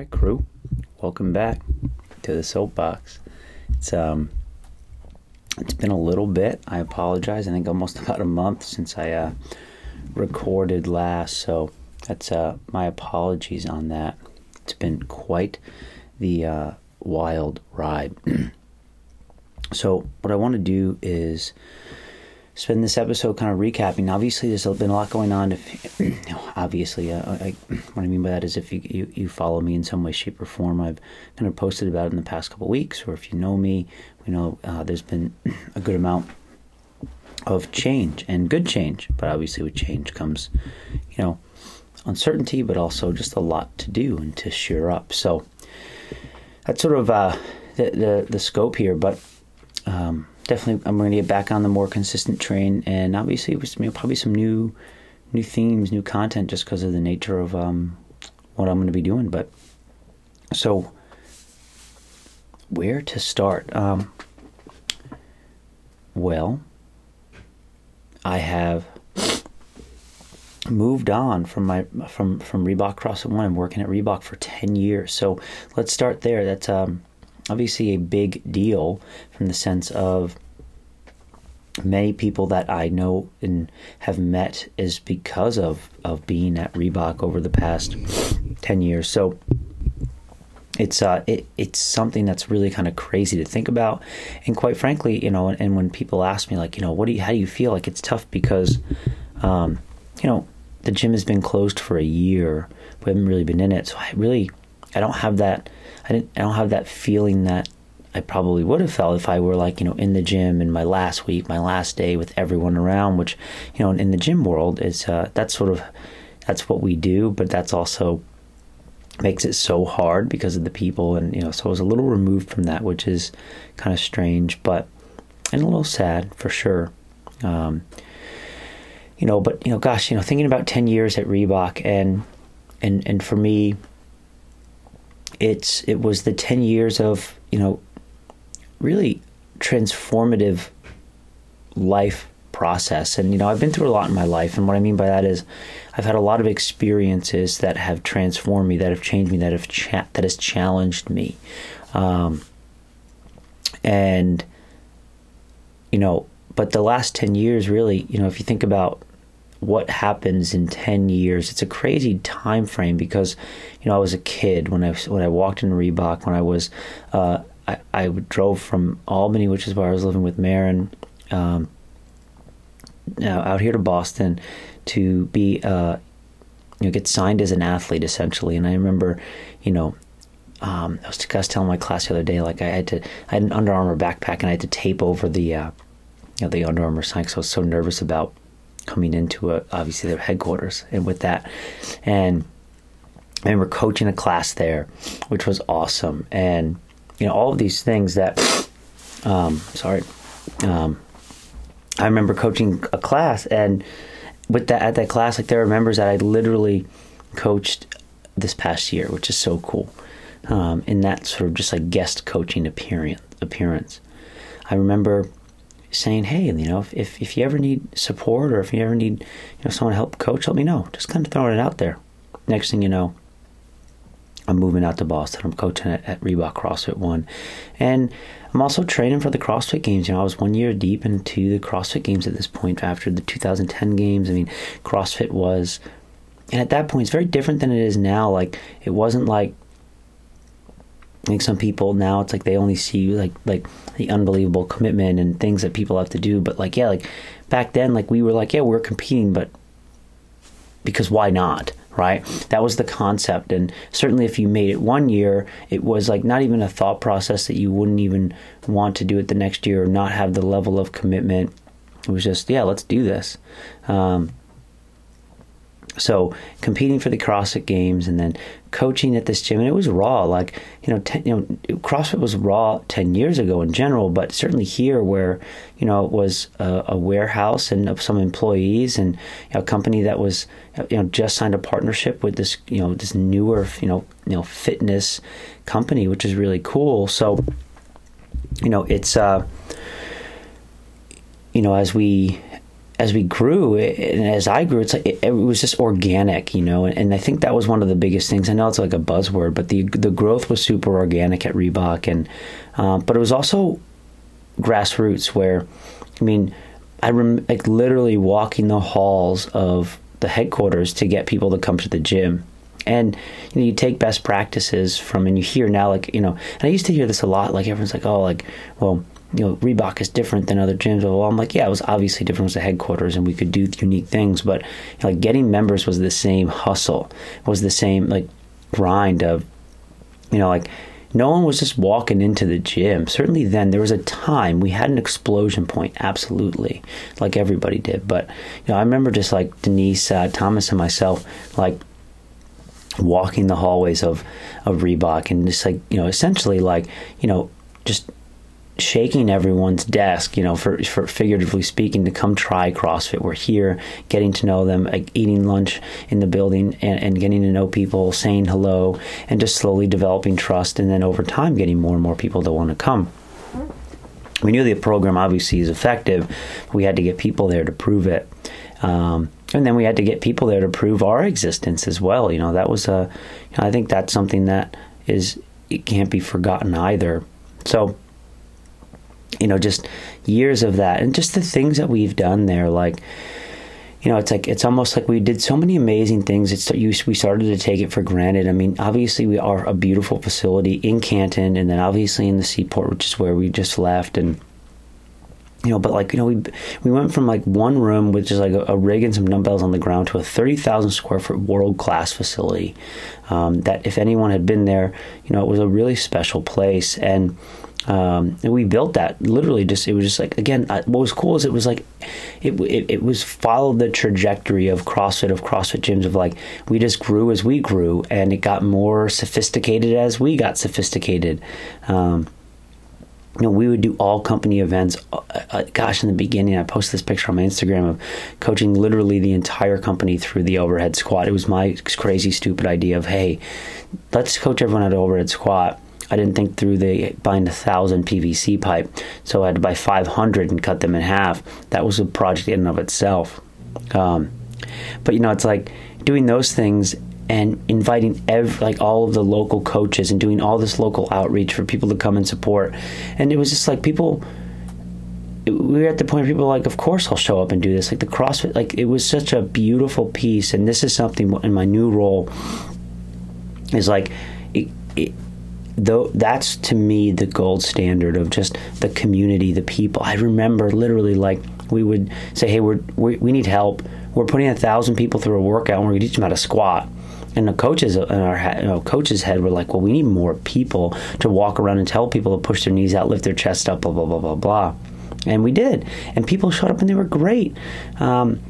right, crew. Welcome back to the soapbox. It's um, it's been a little bit. I apologize. I think almost about a month since I uh, recorded last, so that's uh, my apologies on that. It's been quite the uh, wild ride. so what I want to do is spend this episode kind of recapping. Obviously, there's been a lot going on. If obviously, uh, I, what I mean by that is if you, you, you follow me in some way, shape, or form, I've kind of posted about it in the past couple weeks. Or if you know me, you know uh, there's been a good amount of change and good change. But obviously, with change comes, you know, uncertainty, but also just a lot to do and to shore up. So that's sort of uh, the, the the scope here, but. Um, definitely I'm going to get back on the more consistent train, and obviously with you know, probably some new new themes, new content, just because of the nature of um, what I'm going to be doing. But so, where to start? Um, well, I have moved on from my from from Reebok CrossFit One. I'm working at Reebok for ten years. So let's start there. That's um, obviously a big deal from the sense of many people that I know and have met is because of of being at Reebok over the past ten years. So it's uh it, it's something that's really kind of crazy to think about, and quite frankly, you know, and, and, when people ask me like, you know, what do you how do you feel? Like it's tough because, um, you know, the gym has been closed for a year. We haven't really been in it, so I really I don't have that I didn't I don't have that feeling that I probably would have felt if I were like, you know, in the gym in my last week, my last day with everyone around, which, you know, in the gym world is uh, that's sort of that's what we do, but that's also makes it so hard because of the people and you know, so I was a little removed from that, which is kind of strange, but and a little sad for sure. Um, you know, but you know, gosh, you know, thinking about ten years at Reebok and and and for me it's it was the 10 years of you know really transformative life process. And you know I've been through a lot in my life and what I mean by that is I've had a lot of experiences that have transformed me that have changed me that have cha- that has challenged me. Um, and you know but the last 10 years really you know if you think about what happens in 10 years. It's a crazy time frame because you know I was a kid when I when I walked in Reebok when I was uh, I, I drove from Albany which is where I was living with Marin um, out here to Boston to be uh, you know get signed as an athlete essentially. And I remember you know um, I, was, was telling my class the other day like I had to I had an Under Armour backpack and I had to tape over the uh, you know the Under Armour sign because I was so nervous about coming into a, obviously their headquarters and with that. And I remember coaching a class there which was awesome. And you know all of these things that um, sorry um, I remember coaching a class and with that at that class like there are members that I literally coached this past year which is so cool. Um, in that sort of just like guest coaching appearance appearance. I remember saying, hey, you know, if, if, if you ever need support or if you ever need, you know, someone to help coach, let me know. Just kind of throwing it out there. Next thing you know, I'm moving out to Boston. I'm coaching at, at Reebok CrossFit One, and I'm also training for the CrossFit Games. You know, I was one year deep into the CrossFit Games at this point after the 2010 Games. I mean, CrossFit was, and at that point, it's very different than it is now. Like, it wasn't like think some people now it's like they only see like like the unbelievable commitment and things that people have to do. But like yeah, like back then, like we were like yeah, we are competing, but because why not? Right? That was the concept, and certainly if you made it one year, it was like not even a thought process that you wouldn't even want to do it the next year or not have the level of commitment. It was just yeah, let's do this. Um, so competing for the CrossFit Games and then coaching at this gym, and it was raw. Like you know, ten, you know, CrossFit was raw ten years ago in general, but certainly here, where you know it was a, a warehouse and some employees and you know, a company that was you know just signed a partnership with this you know this newer you know you know fitness company, which is really cool. So you know, it's uh, you know as we as we grew and as I grew, it's like it, it was just organic, you know. And, and, I think that was one of the biggest things. I know it's like a buzzword, but the the growth was super organic at Reebok, and uh, but it was also grassroots. Where, I mean, I rem- like literally walking the halls of the headquarters to get people to come to the gym. And you know, you take best practices from, and you hear now, like you know, and I used to hear this a lot. Like everyone's like, "Oh, like, well, you know, Reebok is different than other gyms. Well, I'm like, yeah, it was obviously different as the headquarters, and we could do unique things. But you know, like getting members was the same hustle, was the same like grind of, you know, like no one was just walking into the gym. Certainly then there was a time we had an explosion point, absolutely, like everybody did. But you know, I remember just like Denise, uh, Thomas, and myself, like walking the hallways of of Reebok and just like you know, essentially like you know, just shaking everyone's desk, you know, for, for figuratively speaking, to come try CrossFit. We're here, getting to know them, like eating lunch in the building, and, and, getting to know people, saying hello, and just slowly developing trust, and then over time, getting more and more people to want to come. We knew the program obviously is effective. we had to get people there to prove it. Um, and then we had to get people there to prove our existence as well. You know, that was a, you know, I think that's something that is, it can't be forgotten either. So, you know, just years of that and just the things that we've done there, like, you know, it's like it's almost like we did so many amazing things. It's we started to take it for granted. I mean, obviously we are a beautiful facility in Canton, and then obviously in the Seaport, which is where we just left, and you know, but like you know, we we went from like one room with just like a, a rig and some dumbbells on the ground to a thirty thousand square foot world class facility. Um, that if anyone had been there, you know, it was a really special place and um, and we built that literally just it was just like again what was cool is it was like it, it, it was followed the trajectory of CrossFit of CrossFit gyms of like we just grew as we grew and it got more sophisticated as we got sophisticated. Um, you know, we would do all company events. Uh, uh, gosh, in the beginning, I posted this picture on my Instagram of coaching literally the entire company through the overhead squat. It was my crazy, stupid idea of, hey, let's coach everyone at overhead squat I didn't think through the buying a thousand PVC pipe, so I had to buy 500 and cut them in half. That was a project in and of itself. Um, but you know, it's like doing those things and inviting every, like all of the local coaches and doing all this local outreach for people to come and support. And it was just like people we were at the point where people were like, of course I'll show up and do this. Like the CrossFit, like it was such a beautiful piece. And this is something in my new role is like, it, it, though that's to me the gold standard of just the community, the people. I remember literally like we would say, "Hey, we're, we we need help. We're putting a thousand people through a workout, and we're going to teach them how to squat." And the coaches in our you know, coaches' head were like, "Well, we need more people to walk around and tell people to push their knees out, lift their chest up, blah blah blah blah blah." And we did, and people showed up, and they were great. Um,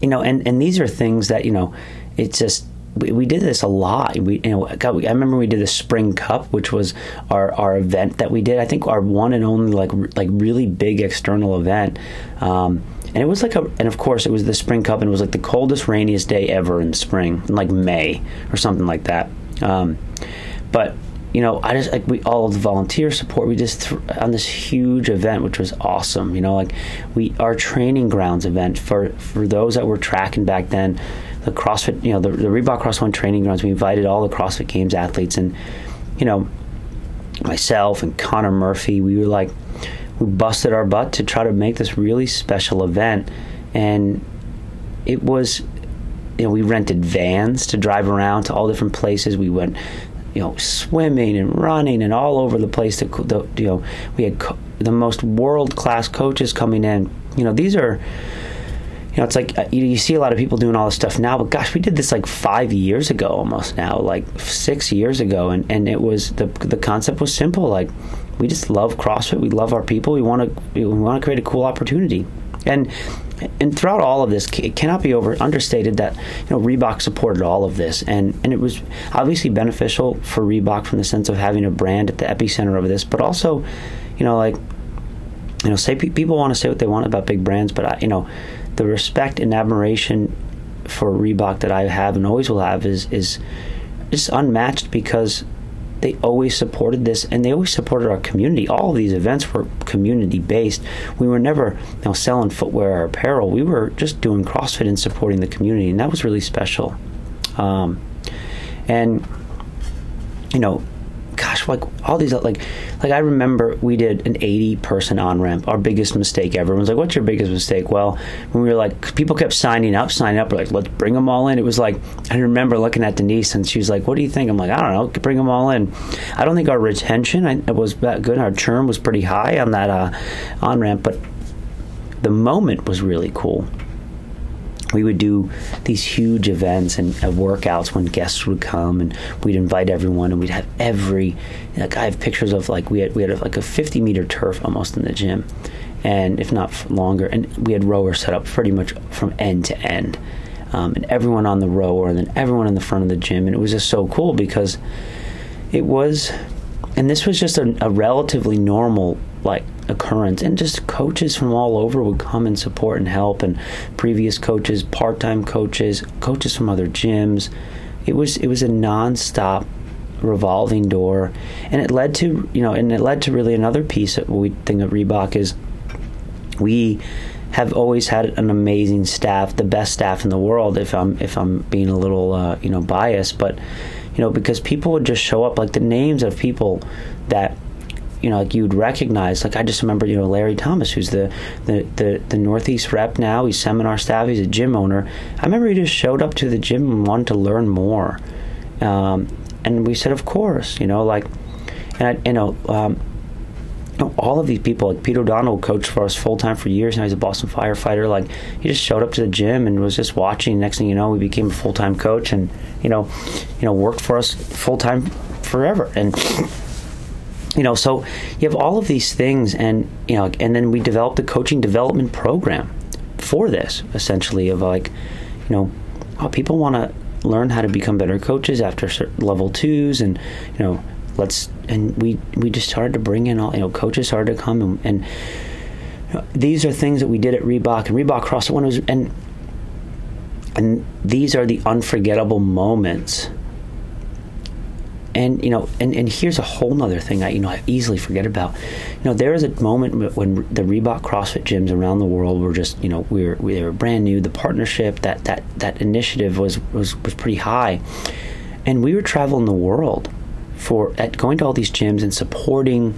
you know, and and these are things that you know, it's just we, did this a lot. We, you know, God, I remember we did the Spring Cup, which was our, our event that we did. I think our one and only like like really big external event. Um, and it was like a, and of course it was the Spring Cup, and it was like the coldest, rainiest day ever in spring, in like May or something like that. Um, but you know, I just like we all the volunteer support. We just th- on this huge event, which was awesome. You know, like we our training grounds event for for those that were tracking back then the CrossFit, you know, the, the Reebok Cross One training grounds. We invited all the CrossFit Games athletes, and you know, myself and Connor Murphy, we were like, we busted our butt to try to make this really special event, and it was, you know, we rented vans to drive around to all different places. We went, you know, swimming and running and all over the place. The, you know, we had co- the most world class coaches coming in. You know, these are know, it's like uh, you, you, see a lot of people doing all this stuff now, but gosh, we did this like five years ago almost now, like six years ago, and, and it was the the concept was simple. Like we just love CrossFit, we love our people, we want to we want to create a cool opportunity, and and throughout all of this, it cannot be over understated that you know Reebok supported all of this, and and it was obviously beneficial for Reebok from the sense of having a brand at the epicenter of this, but also, you know, like you know, say people want to say what they want about big brands, but I, you know, the respect and admiration for Reebok that I have and always will have is is just unmatched because they always supported this and they always supported our community. All of these events were community based. We were never you know, selling footwear or apparel. We were just doing CrossFit and supporting the community, and that was really special. Um, and you know, gosh, like all these, like, like I remember we did an 80 person on ramp, our biggest mistake ever. Everyone's like, what's your biggest mistake? Well, when we were like, people kept signing up, signing up, we're like, let's bring them all in. It was like, I remember looking at Denise and she was like, what do you think? I'm like, I don't know, bring them all in. I don't think our retention was that good. Our churn was pretty high on that uh, on ramp, but the moment was really cool we would do these huge events and uh, workouts when guests would come and we'd invite everyone and we'd have every like I have pictures of like we had we had like a 50 meter turf almost in the gym and if not longer and we had rowers set up pretty much from end to end. Um, and everyone on the rower and then everyone in the front of the gym and it was just so cool because it was and this was just a, a relatively normal like occurrence. And just coaches from all over would come and support and help. And previous coaches part-time coaches coaches from other gyms. It was it was a non-stop revolving door. And it led to you know and it led to really another piece of what we think of Reebok is we have always had an amazing staff the best staff in the world if I'm if I'm being a little uh, you know biased. But you know because people would just show up like the names of people that you know, like you'd recognize. Like I just remember, you know, Larry Thomas, who's the the the, the Northeast rep now. He's seminar staff. He's a gym owner. I remember he just showed up to the gym and wanted to learn more. Um, and we said, of course, you know, like, and I, you know. Um, all of these people, like Pete O'Donnell, coached for us full time for years. Now he's a Boston firefighter. Like he just showed up to the gym and was just watching. Next thing you know, we became a full time coach, and you know, you know, worked for us full time forever. And you know, so you have all of these things, and you know, and then we developed a coaching development program for this, essentially, of like, you know, oh, people want to learn how to become better coaches after level twos, and you know, let's, and we we just started to bring in all, you know, coaches started to come, and, and you know, these are things that we did at Reebok and Reebok CrossFit when it was, and and these are the unforgettable moments and you know and, and here's a whole nother thing i you know i easily forget about. You know there was a moment when the reebok crossfit gyms around the world were just you know we were we were brand new. The partnership that that that initiative was was was pretty high. And we were traveling the world for at going to all these gyms and supporting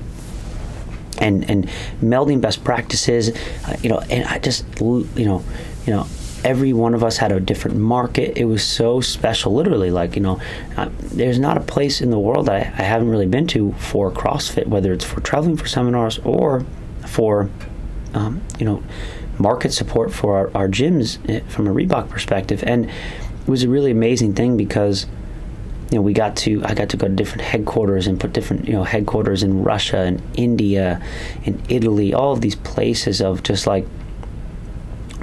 and and melding best practices. Uh, you know and i just you know you know every one of us had a different market. It was so special, literally. Like you know, uh, there's not a place in the world I, I haven't really been to for CrossFit, whether it's for traveling for seminars or for um, you know market support for our, our gyms eh, from a Reebok perspective. And it was a really amazing thing because you know we got to I got to go to different headquarters and put different you know headquarters in Russia and India and Italy, all of these places of just like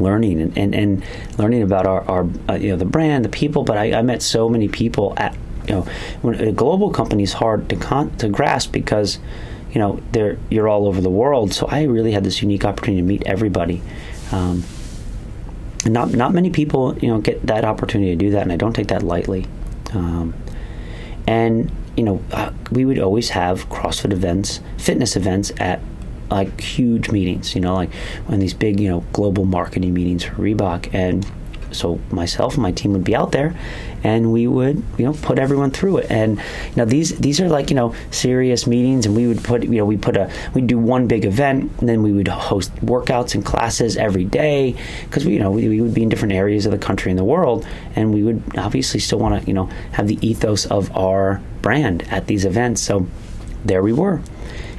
learning and, and, and learning about our, our uh, you know the brand, the people. But I, I, met so many people at you know when a global company is hard to con- to grasp because you know they're you're all over the world. So I really had this unique opportunity to meet everybody. Um, and not not many people you know get that opportunity to do that, and I don't take that lightly. Um, and you know, uh, we would always have CrossFit events, fitness events at like huge meetings, you know, like when these big, you know, global marketing meetings for Reebok. And so myself and my team would be out there and we would you know put everyone through it. And you know these these are like you know serious meetings and we would put you know we put a we'd do one big event and then we would host workouts and classes every day because we you know we, we would be in different areas of the country and the world and we would obviously still want to you know have the ethos of our brand at these events. So there we were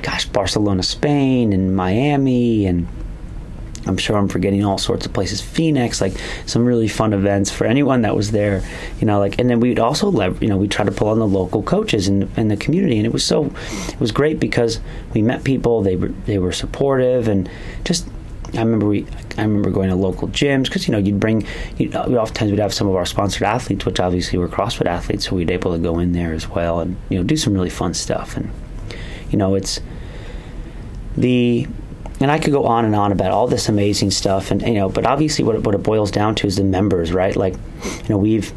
gosh, Barcelona, Spain, and Miami, and I'm sure I'm forgetting all sorts of places. Phoenix, like some really fun events for anyone that was there, you know. Like, and then we'd also, lev- you know, we try to pull on the local coaches in the community, and it was so, it was great because we met people. They were they were supportive, and just I remember we I remember going to local gyms because you know you'd bring you know, oftentimes we'd have some of our sponsored athletes, which obviously were CrossFit athletes, so we'd able to go in there as well and you know do some really fun stuff and you know, it's the and I could go on and on about all this amazing stuff, and you know, but obviously, what it, what it boils down to is the members, right? Like, you know, we've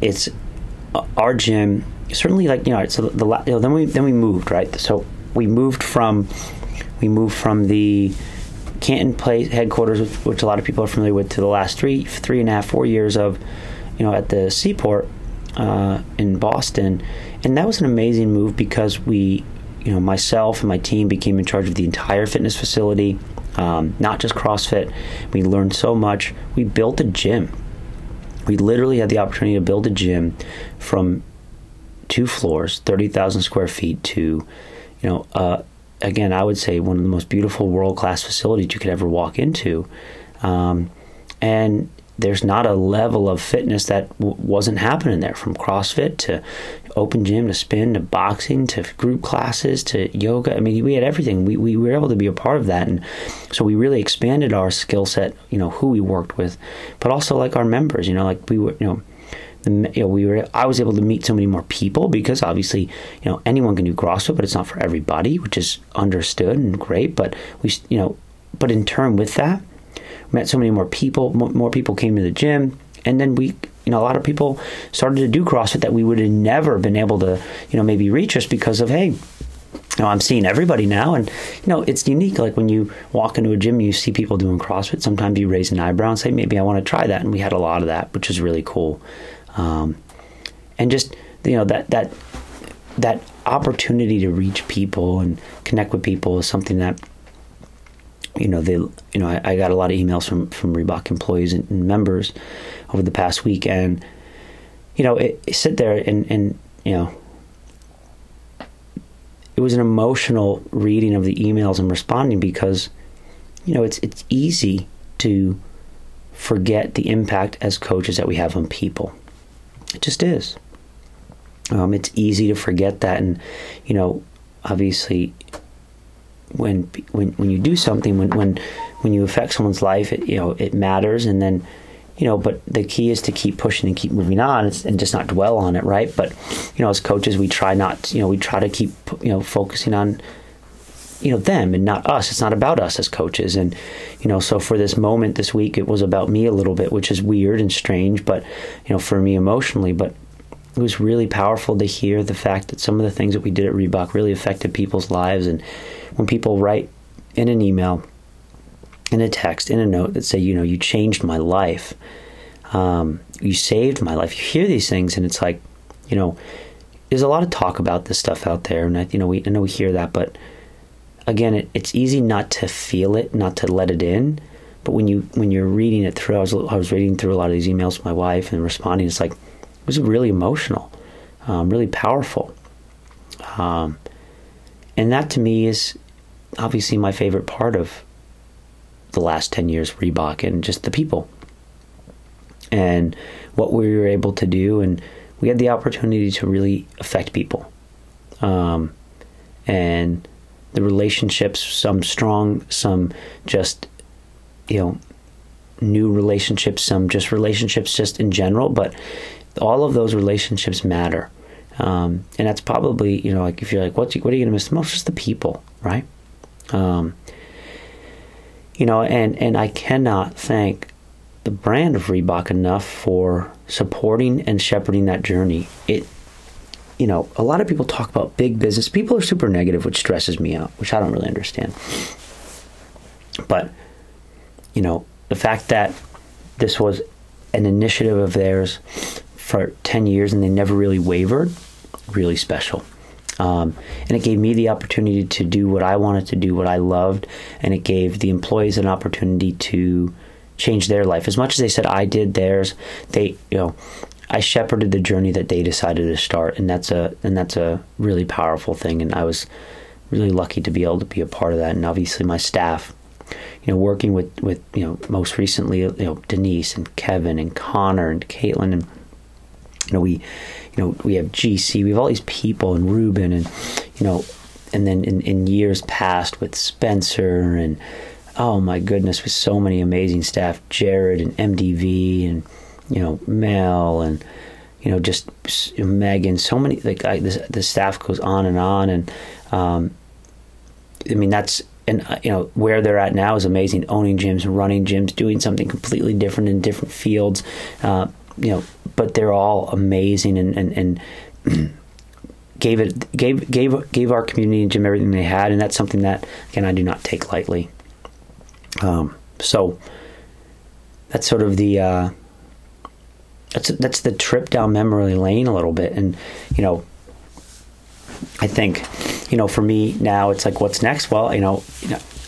it's uh, our gym certainly like you know so the, you know, then we then we moved right so we moved from we moved from the Canton Place headquarters, which, a lot of people are familiar with, to the last three three and a half four years of you know at the Seaport uh, in Boston, and that was an amazing move because we you know myself and my team became in charge of the entire fitness facility, um, not just CrossFit. We learned so much. We built a gym. We literally had the opportunity to build a gym from two floors, 30,000 square feet, to, you know, uh, again, I would say one of the most beautiful world class facilities you could ever walk into. Um, and there's not a level of fitness that w- wasn't happening there from CrossFit to open gym to spin to boxing to group classes to yoga. I mean, we had everything. We, we were able to be a part of that. And so we really expanded our skill set, you know, who we worked with, but also like our members, you know, like we were, you know, the, you know, we were I was able to meet so many more people because obviously you know anyone can do CrossFit, but it's not for everybody, which is understood and great. But we you know, but in turn with that, met so many more people. More, people came to the gym, and then we you know a lot of people started to do CrossFit that we would have never been able to you know maybe reach us because of hey you know, I'm seeing everybody now, and you know, it's unique. Like when you walk into a gym, you see people doing CrossFit. Sometimes you raise an eyebrow and say, "Maybe I want to try that." And we had a lot of that, which is really cool um, and just you know that that that opportunity to reach people and connect with people is something that you know they you know I, I got a lot of emails from from Reebok employees and, and members over the past week. And you know it, it sit there and and you know it was an emotional reading of the emails and responding because you know it's it's easy to forget the impact as coaches that we have on people. It just is. Um, it's easy to forget that, and you know, obviously, when when when you do something, when when when you affect someone's life, it you know it matters, and then you know, but the key is to keep pushing and keep moving on and just not dwell on it, right? But you know, as coaches, we try not, you know, we try to keep you know focusing on you know them and not us. It's not about us as coaches. And you know so for this moment this week it was about me a little bit which is weird and strange but you know for me emotionally. But it was really powerful to hear the fact that some of the things that we did at Reebok really affected people's lives and when people write in an email in a text in a note that say you know you changed my life um, you saved my life you hear these things and it's like you know there's a lot of talk about this stuff out there and I, you know we I know we hear that but again, it, it's easy not to feel it, not to let it in. But when you when you're reading it through, I was I was reading through a lot of these emails with my wife and responding. It's like was really emotional, um, really powerful, um, and that to me is obviously my favorite part of the last ten years Reebok and just the people and what we were able to do, and we had the opportunity to really affect people, um, and the relationships, some strong, some just, you know, new relationships, some just relationships just in general, but all of those relationships matter. Um, and that's probably, you know, like if you're like, what's, what are you going to miss the most? Just the people, right? Um, you know, and, and I cannot thank the brand of Reebok enough for supporting and shepherding that journey. It you know, a lot of people talk about big business. People are super negative, which stresses me out, which I don't really understand. But, you know, the fact that this was an initiative of theirs for 10 years and they never really wavered, really special. Um, and it gave me the opportunity to do what I wanted to do, what I loved, and it gave the employees an opportunity to change their life. As much as they said I did theirs, they, you know, I shepherded the journey that they decided to start, and that's a and that's a really powerful thing. And I was really lucky to be able to be a part of that. And obviously, my staff, you know, working with with you know most recently, you know, Denise and Kevin and Connor and Caitlin, and you know we, you know, we have GC, we have all these people and Ruben, and you know, and then in, in years past with Spencer and oh my goodness, with so many amazing staff, Jared and MDV and you know, Mel and you know, just Megan. So many like I, the, the staff goes on and on, and um, I mean that's and uh, you know where they're at now is amazing. Owning gyms, running gyms, doing something completely different in different fields. Uh, you know, but they're all amazing and and and gave it gave gave gave our community and gym everything they had, and that's something that again I do not take lightly. Um, so that's sort of the uh, that's that's the trip down memory lane a little bit, and you know, I think you know for me now it's like what's next? Well, you know,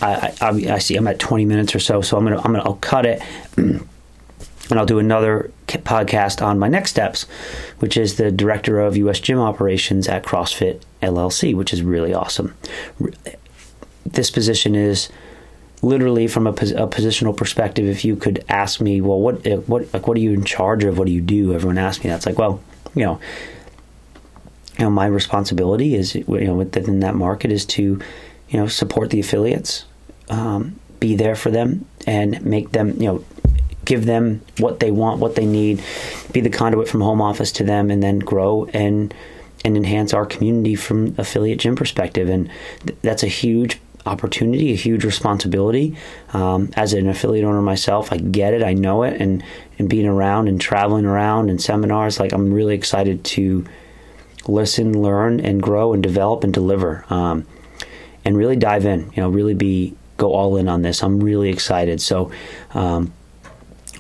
I, I, I see I'm at 20 minutes or so, so I'm gonna I'm gonna I'll cut it. and I'll do another podcast on my next steps, which is the director of U.S. gym operations at CrossFit LLC, which is really awesome. This position is literally from a, a, positional perspective. If you could ask me, well, what what like what are you in charge of? What do you do? Everyone asks me that. It's like, well, you know, you know, my responsibility is you know within that market is to you know support the affiliates, um, be there for them, and make them you know give them what they want, what they need, be the conduit from home office to them, and then grow and and enhance our community from affiliate gym perspective. And th- that's a huge opportunity, a huge responsibility. Um, as an affiliate owner myself, I get it, I know it, and and being around and traveling around and seminars, like I'm really excited to listen, learn, and grow and develop and deliver, um, and really dive in. You know, really be go all in on this. I'm really excited. So. Um,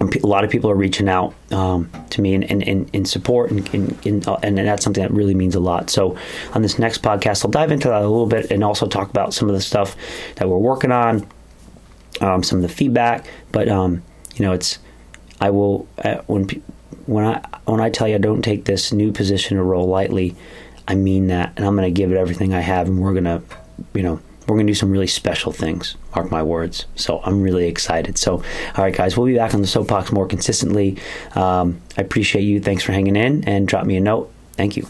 a lot of people are reaching out um, to me in, in, in support, and, in, uh, and that's something that really means a lot. So, on this next podcast, I'll dive into that a little bit and also talk about some of the stuff that we're working on, um, some of the feedback. But um, you know, it's I will uh, when when I when I tell you I don't take this new position or role lightly, I mean that, and I'm going to give it everything I have, and we're going to, you know we're going to do some really special things. Mark my words. So I'm really excited. So, all right, guys, we'll be back on the soapbox more consistently. Um, I appreciate you. Thanks for hanging in and drop me a note. Thank you.